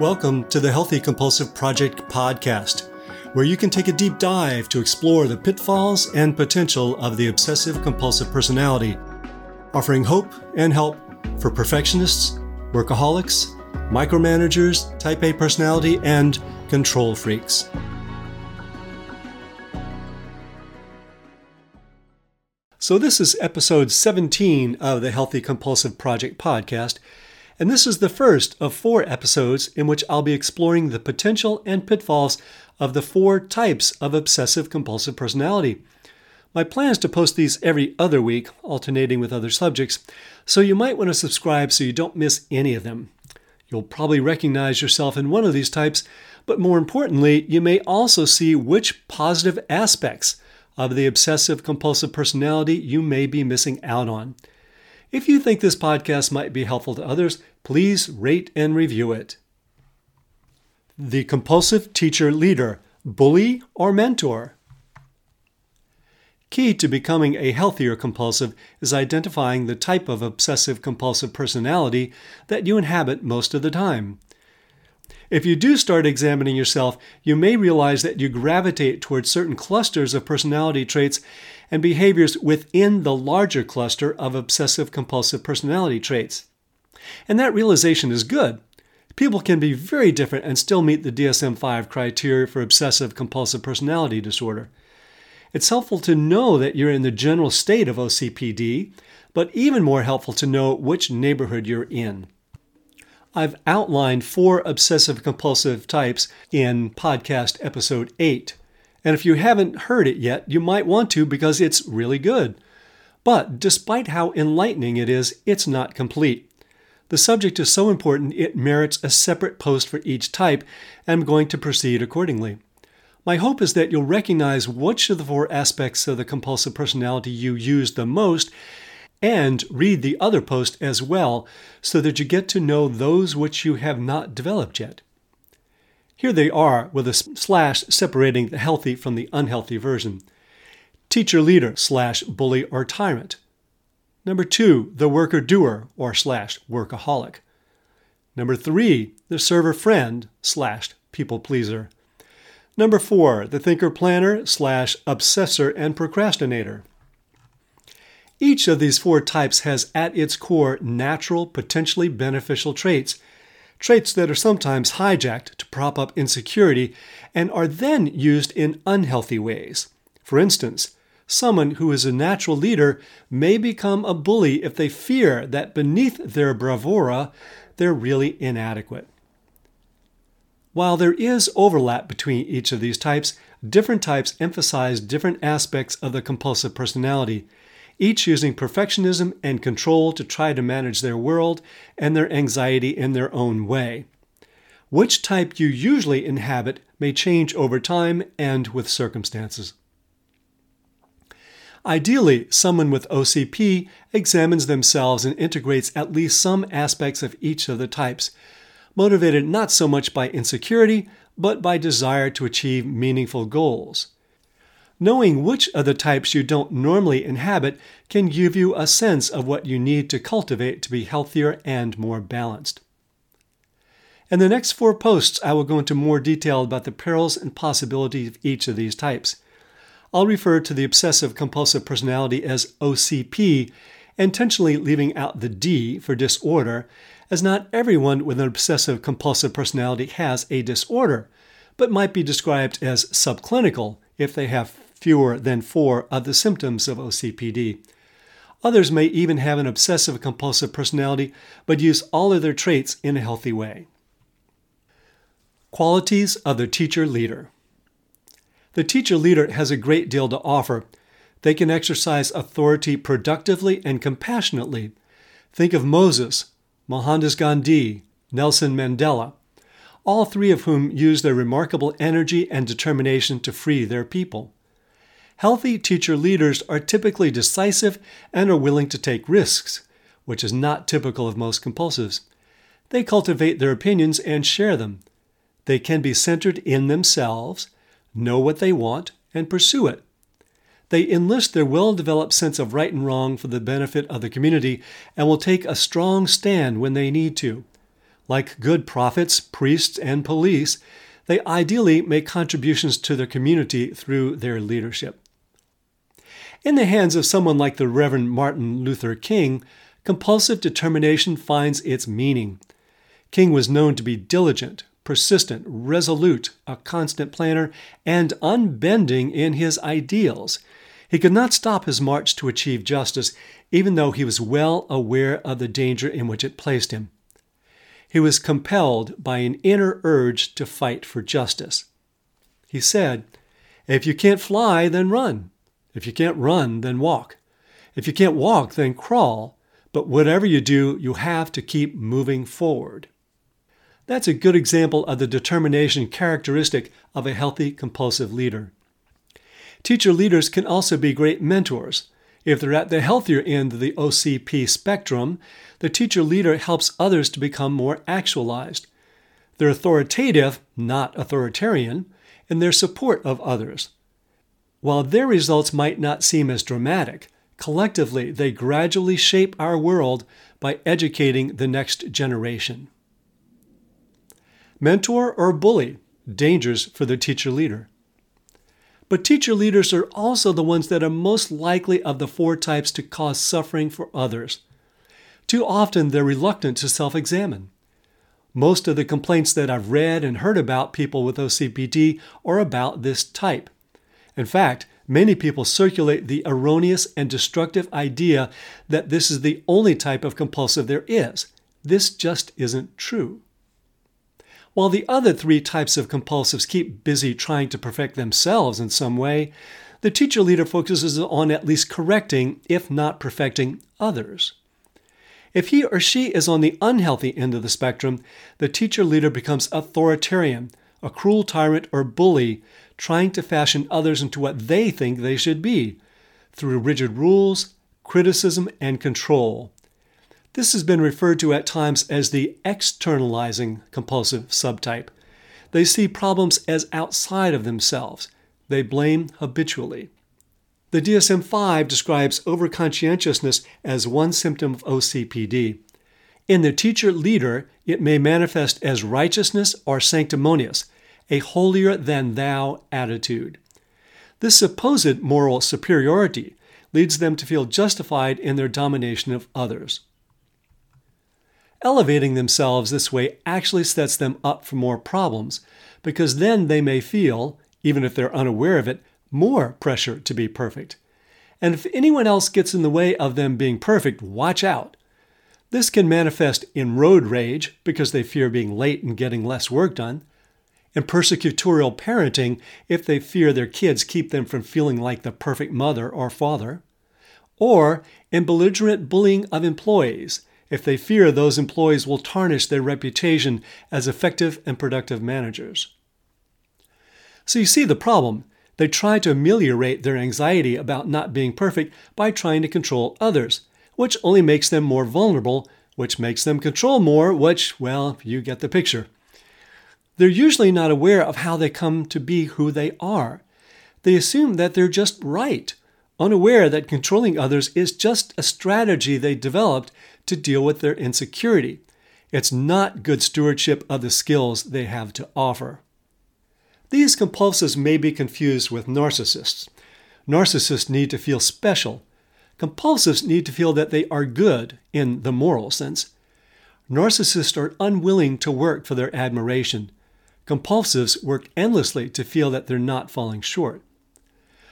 Welcome to the Healthy Compulsive Project podcast, where you can take a deep dive to explore the pitfalls and potential of the obsessive compulsive personality, offering hope and help for perfectionists, workaholics, micromanagers, type A personality, and control freaks. So, this is episode 17 of the Healthy Compulsive Project podcast and this is the first of four episodes in which I'll be exploring the potential and pitfalls of the four types of obsessive compulsive personality. My plan is to post these every other week, alternating with other subjects, so you might want to subscribe so you don't miss any of them. You'll probably recognize yourself in one of these types, but more importantly, you may also see which positive aspects of the obsessive compulsive personality you may be missing out on. If you think this podcast might be helpful to others, please rate and review it. The compulsive teacher leader, bully or mentor? Key to becoming a healthier compulsive is identifying the type of obsessive compulsive personality that you inhabit most of the time. If you do start examining yourself, you may realize that you gravitate towards certain clusters of personality traits and behaviors within the larger cluster of obsessive compulsive personality traits. And that realization is good. People can be very different and still meet the DSM 5 criteria for obsessive compulsive personality disorder. It's helpful to know that you're in the general state of OCPD, but even more helpful to know which neighborhood you're in. I've outlined four obsessive compulsive types in podcast episode 8. And if you haven't heard it yet, you might want to because it's really good. But despite how enlightening it is, it's not complete. The subject is so important it merits a separate post for each type, and I'm going to proceed accordingly. My hope is that you'll recognize which of the four aspects of the compulsive personality you use the most and read the other post as well so that you get to know those which you have not developed yet. Here they are with a slash separating the healthy from the unhealthy version. Teacher leader slash bully or tyrant. Number two, the worker doer or slash workaholic. Number three, the server friend slash people pleaser. Number four, the thinker planner slash obsessor and procrastinator. Each of these four types has at its core natural, potentially beneficial traits, traits that are sometimes hijacked to prop up insecurity and are then used in unhealthy ways. For instance, someone who is a natural leader may become a bully if they fear that beneath their bravura, they're really inadequate. While there is overlap between each of these types, different types emphasize different aspects of the compulsive personality each using perfectionism and control to try to manage their world and their anxiety in their own way. Which type you usually inhabit may change over time and with circumstances. Ideally, someone with OCP examines themselves and integrates at least some aspects of each of the types, motivated not so much by insecurity, but by desire to achieve meaningful goals. Knowing which of the types you don't normally inhabit can give you a sense of what you need to cultivate to be healthier and more balanced. In the next four posts, I will go into more detail about the perils and possibilities of each of these types. I'll refer to the obsessive compulsive personality as OCP, intentionally leaving out the D for disorder, as not everyone with an obsessive compulsive personality has a disorder, but might be described as subclinical if they have fewer than four of the symptoms of OCPD. Others may even have an obsessive compulsive personality, but use all of their traits in a healthy way. Qualities of the teacher leader. The teacher leader has a great deal to offer. They can exercise authority productively and compassionately. Think of Moses, Mohandas Gandhi, Nelson Mandela, all three of whom used their remarkable energy and determination to free their people. Healthy teacher leaders are typically decisive and are willing to take risks, which is not typical of most compulsives. They cultivate their opinions and share them. They can be centered in themselves, know what they want, and pursue it. They enlist their well developed sense of right and wrong for the benefit of the community and will take a strong stand when they need to. Like good prophets, priests, and police, they ideally make contributions to their community through their leadership. In the hands of someone like the Reverend Martin Luther King, compulsive determination finds its meaning. King was known to be diligent, persistent, resolute, a constant planner, and unbending in his ideals. He could not stop his march to achieve justice, even though he was well aware of the danger in which it placed him. He was compelled by an inner urge to fight for justice. He said, If you can't fly, then run. If you can't run, then walk. If you can't walk, then crawl. But whatever you do, you have to keep moving forward. That's a good example of the determination characteristic of a healthy compulsive leader. Teacher leaders can also be great mentors. If they're at the healthier end of the OCP spectrum, the teacher leader helps others to become more actualized. They're authoritative, not authoritarian, in their support of others. While their results might not seem as dramatic, collectively they gradually shape our world by educating the next generation. Mentor or bully, dangers for the teacher leader. But teacher leaders are also the ones that are most likely of the four types to cause suffering for others. Too often they're reluctant to self examine. Most of the complaints that I've read and heard about people with OCPD are about this type. In fact, many people circulate the erroneous and destructive idea that this is the only type of compulsive there is. This just isn't true. While the other three types of compulsives keep busy trying to perfect themselves in some way, the teacher leader focuses on at least correcting, if not perfecting, others. If he or she is on the unhealthy end of the spectrum, the teacher leader becomes authoritarian, a cruel tyrant or bully, trying to fashion others into what they think they should be, through rigid rules, criticism, and control. This has been referred to at times as the externalizing compulsive subtype. They see problems as outside of themselves. They blame habitually. The DSM 5 describes overconscientiousness as one symptom of OCPD. In the teacher leader, it may manifest as righteousness or sanctimonious, a holier than thou attitude. This supposed moral superiority leads them to feel justified in their domination of others. Elevating themselves this way actually sets them up for more problems because then they may feel, even if they're unaware of it, more pressure to be perfect. And if anyone else gets in the way of them being perfect, watch out. This can manifest in road rage because they fear being late and getting less work done, in persecutorial parenting if they fear their kids keep them from feeling like the perfect mother or father, or in belligerent bullying of employees if they fear those employees will tarnish their reputation as effective and productive managers. So you see the problem. They try to ameliorate their anxiety about not being perfect by trying to control others, which only makes them more vulnerable, which makes them control more, which, well, you get the picture. They're usually not aware of how they come to be who they are. They assume that they're just right, unaware that controlling others is just a strategy they developed to deal with their insecurity. It's not good stewardship of the skills they have to offer. These compulsives may be confused with narcissists. Narcissists need to feel special. Compulsives need to feel that they are good in the moral sense. Narcissists are unwilling to work for their admiration. Compulsives work endlessly to feel that they're not falling short.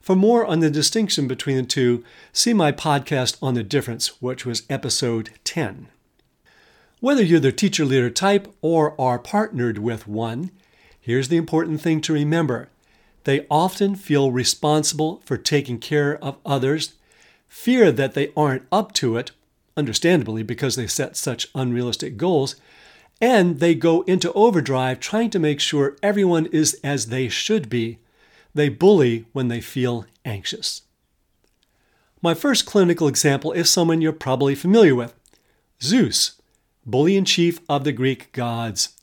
For more on the distinction between the two, see my podcast on the difference, which was episode 10. Whether you're the teacher leader type or are partnered with one, here's the important thing to remember. They often feel responsible for taking care of others, fear that they aren't up to it, understandably because they set such unrealistic goals, and they go into overdrive trying to make sure everyone is as they should be they bully when they feel anxious. My first clinical example is someone you're probably familiar with Zeus, bully in chief of the Greek gods.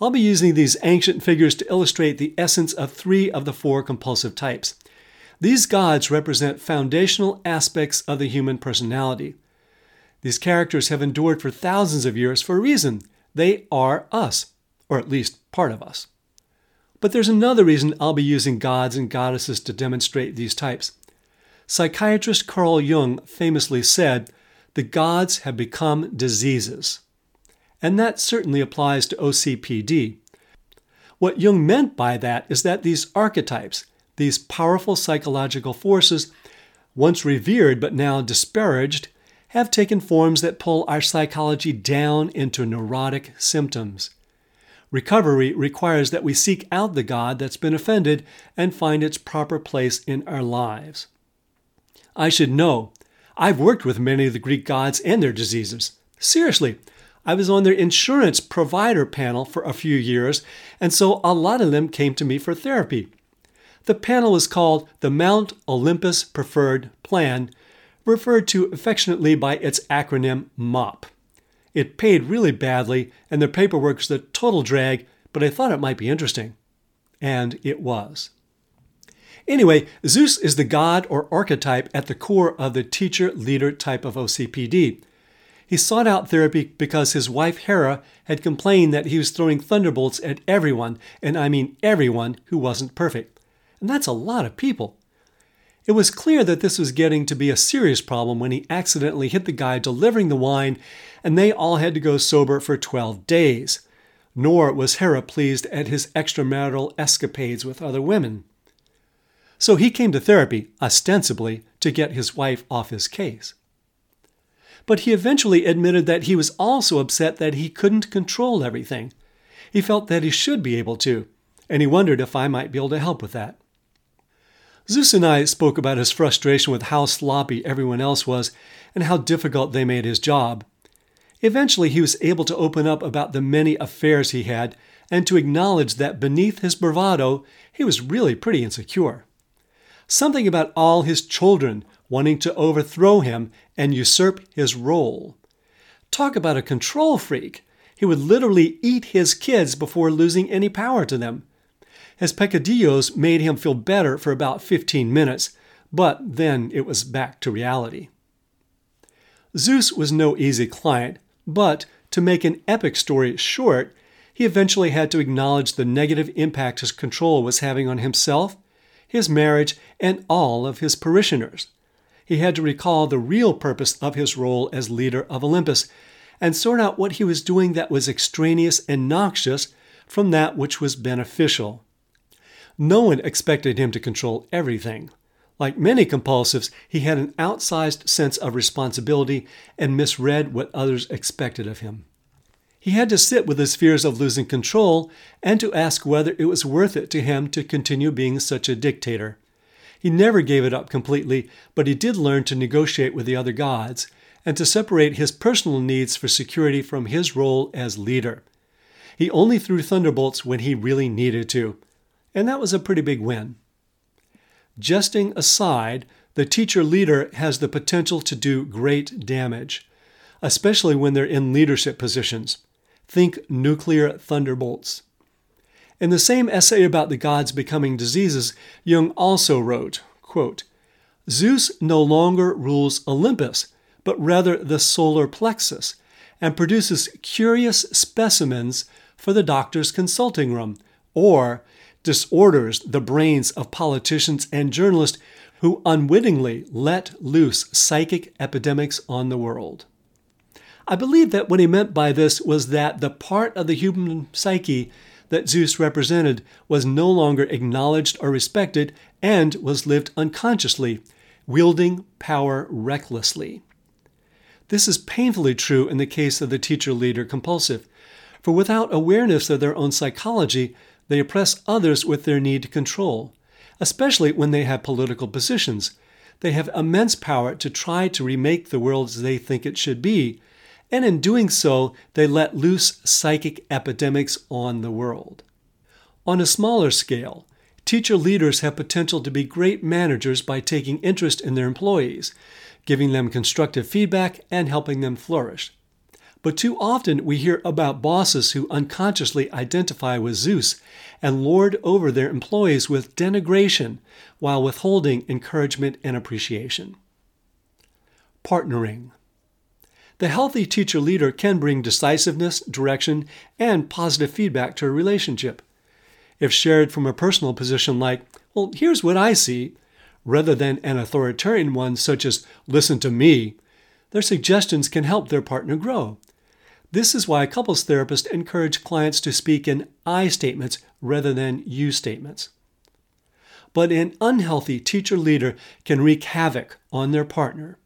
I'll be using these ancient figures to illustrate the essence of three of the four compulsive types. These gods represent foundational aspects of the human personality. These characters have endured for thousands of years for a reason. They are us, or at least part of us. But there's another reason I'll be using gods and goddesses to demonstrate these types. Psychiatrist Carl Jung famously said, The gods have become diseases. And that certainly applies to OCPD. What Jung meant by that is that these archetypes, these powerful psychological forces, once revered but now disparaged, have taken forms that pull our psychology down into neurotic symptoms. Recovery requires that we seek out the God that's been offended and find its proper place in our lives. I should know. I've worked with many of the Greek gods and their diseases. Seriously, I was on their insurance provider panel for a few years, and so a lot of them came to me for therapy. The panel was called the Mount Olympus Preferred Plan, referred to affectionately by its acronym MOP. It paid really badly, and paperwork was a total drag, but I thought it might be interesting. And it was. Anyway, Zeus is the god or archetype at the core of the teacher leader type of OCPD. He sought out therapy because his wife Hera had complained that he was throwing thunderbolts at everyone, and I mean everyone, who wasn't perfect. And that's a lot of people. It was clear that this was getting to be a serious problem when he accidentally hit the guy delivering the wine, and they all had to go sober for 12 days. Nor was Hera pleased at his extramarital escapades with other women. So he came to therapy, ostensibly, to get his wife off his case. But he eventually admitted that he was also upset that he couldn't control everything. He felt that he should be able to, and he wondered if I might be able to help with that. Zeus and I spoke about his frustration with how sloppy everyone else was and how difficult they made his job. Eventually, he was able to open up about the many affairs he had and to acknowledge that beneath his bravado, he was really pretty insecure. Something about all his children wanting to overthrow him and usurp his role. Talk about a control freak. He would literally eat his kids before losing any power to them. His peccadillos made him feel better for about 15 minutes, but then it was back to reality. Zeus was no easy client, but to make an epic story short, he eventually had to acknowledge the negative impact his control was having on himself, his marriage, and all of his parishioners. He had to recall the real purpose of his role as leader of Olympus and sort out what he was doing that was extraneous and noxious from that which was beneficial. No one expected him to control everything. Like many compulsives, he had an outsized sense of responsibility and misread what others expected of him. He had to sit with his fears of losing control and to ask whether it was worth it to him to continue being such a dictator. He never gave it up completely, but he did learn to negotiate with the other gods and to separate his personal needs for security from his role as leader. He only threw thunderbolts when he really needed to, and that was a pretty big win. Jesting aside, the teacher leader has the potential to do great damage, especially when they're in leadership positions. Think nuclear thunderbolts. In the same essay about the gods becoming diseases, Jung also wrote, quote, Zeus no longer rules Olympus, but rather the solar plexus, and produces curious specimens for the doctor's consulting room, or disorders the brains of politicians and journalists who unwittingly let loose psychic epidemics on the world. I believe that what he meant by this was that the part of the human psyche that Zeus represented was no longer acknowledged or respected and was lived unconsciously, wielding power recklessly. This is painfully true in the case of the teacher leader compulsive, for without awareness of their own psychology, they oppress others with their need to control, especially when they have political positions. They have immense power to try to remake the world as they think it should be, and in doing so, they let loose psychic epidemics on the world. On a smaller scale, teacher leaders have potential to be great managers by taking interest in their employees, giving them constructive feedback, and helping them flourish. But too often we hear about bosses who unconsciously identify with Zeus and lord over their employees with denigration while withholding encouragement and appreciation. Partnering. The healthy teacher leader can bring decisiveness, direction, and positive feedback to a relationship. If shared from a personal position like, well, here's what I see, rather than an authoritarian one such as, listen to me, their suggestions can help their partner grow. This is why couples therapists encourage clients to speak in I statements rather than you statements. But an unhealthy teacher leader can wreak havoc on their partner.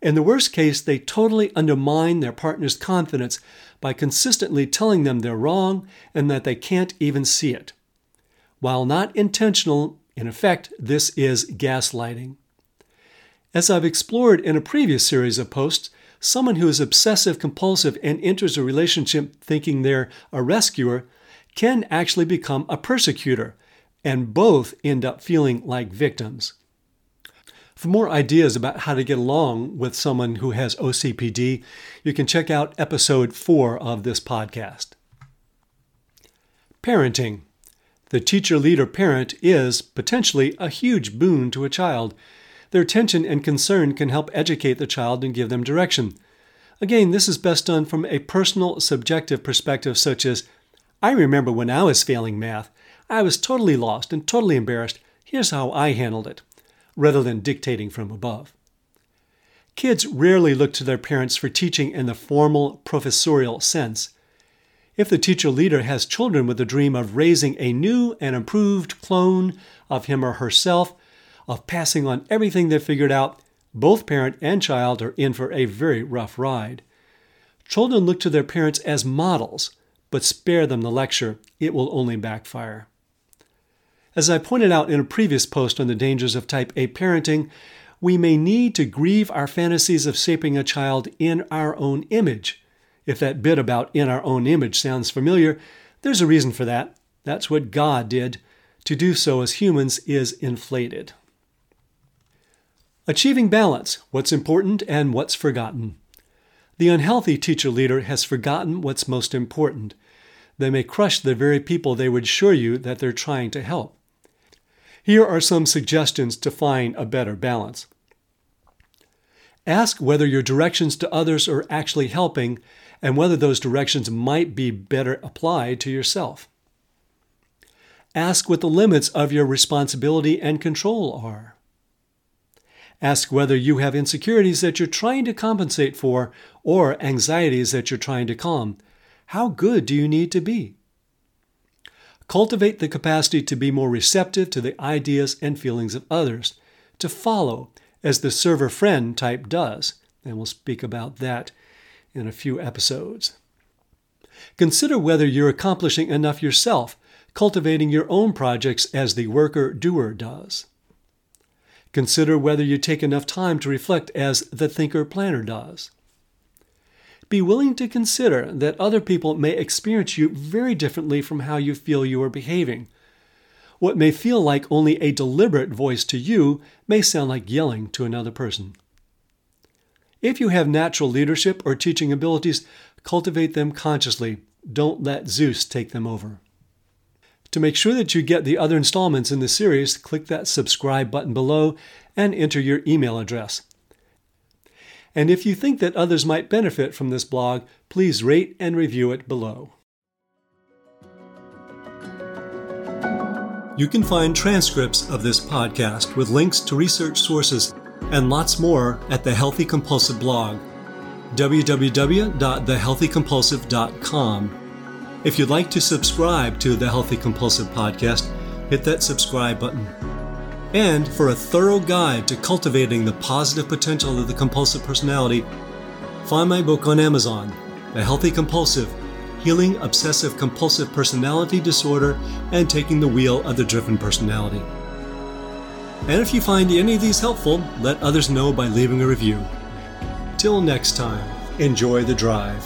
In the worst case, they totally undermine their partner's confidence by consistently telling them they're wrong and that they can't even see it. While not intentional, in effect, this is gaslighting. As I've explored in a previous series of posts, someone who is obsessive compulsive and enters a relationship thinking they're a rescuer can actually become a persecutor, and both end up feeling like victims. For more ideas about how to get along with someone who has OCPD, you can check out episode 4 of this podcast. Parenting. The teacher leader parent is potentially a huge boon to a child. Their attention and concern can help educate the child and give them direction. Again, this is best done from a personal, subjective perspective, such as I remember when I was failing math, I was totally lost and totally embarrassed. Here's how I handled it rather than dictating from above. Kids rarely look to their parents for teaching in the formal professorial sense. If the teacher leader has children with the dream of raising a new and improved clone of him or herself, of passing on everything they've figured out, both parent and child are in for a very rough ride. Children look to their parents as models, but spare them the lecture, it will only backfire. As I pointed out in a previous post on the dangers of type A parenting, we may need to grieve our fantasies of shaping a child in our own image. If that bit about in our own image sounds familiar, there's a reason for that. That's what God did. To do so as humans is inflated. Achieving balance what's important and what's forgotten. The unhealthy teacher leader has forgotten what's most important. They may crush the very people they would assure you that they're trying to help. Here are some suggestions to find a better balance. Ask whether your directions to others are actually helping and whether those directions might be better applied to yourself. Ask what the limits of your responsibility and control are. Ask whether you have insecurities that you're trying to compensate for or anxieties that you're trying to calm. How good do you need to be? Cultivate the capacity to be more receptive to the ideas and feelings of others, to follow, as the server friend type does, and we'll speak about that in a few episodes. Consider whether you're accomplishing enough yourself, cultivating your own projects as the worker doer does. Consider whether you take enough time to reflect as the thinker planner does be willing to consider that other people may experience you very differently from how you feel you are behaving. What may feel like only a deliberate voice to you may sound like yelling to another person. If you have natural leadership or teaching abilities, cultivate them consciously. Don't let Zeus take them over. To make sure that you get the other installments in the series, click that subscribe button below and enter your email address. And if you think that others might benefit from this blog, please rate and review it below. You can find transcripts of this podcast with links to research sources and lots more at the Healthy Compulsive blog, www.thehealthycompulsive.com. If you'd like to subscribe to the Healthy Compulsive podcast, hit that subscribe button and for a thorough guide to cultivating the positive potential of the compulsive personality, find my book on Amazon, The Healthy Compulsive Healing Obsessive Compulsive Personality Disorder and Taking the Wheel of the Driven Personality. And if you find any of these helpful, let others know by leaving a review. Till next time, enjoy the drive.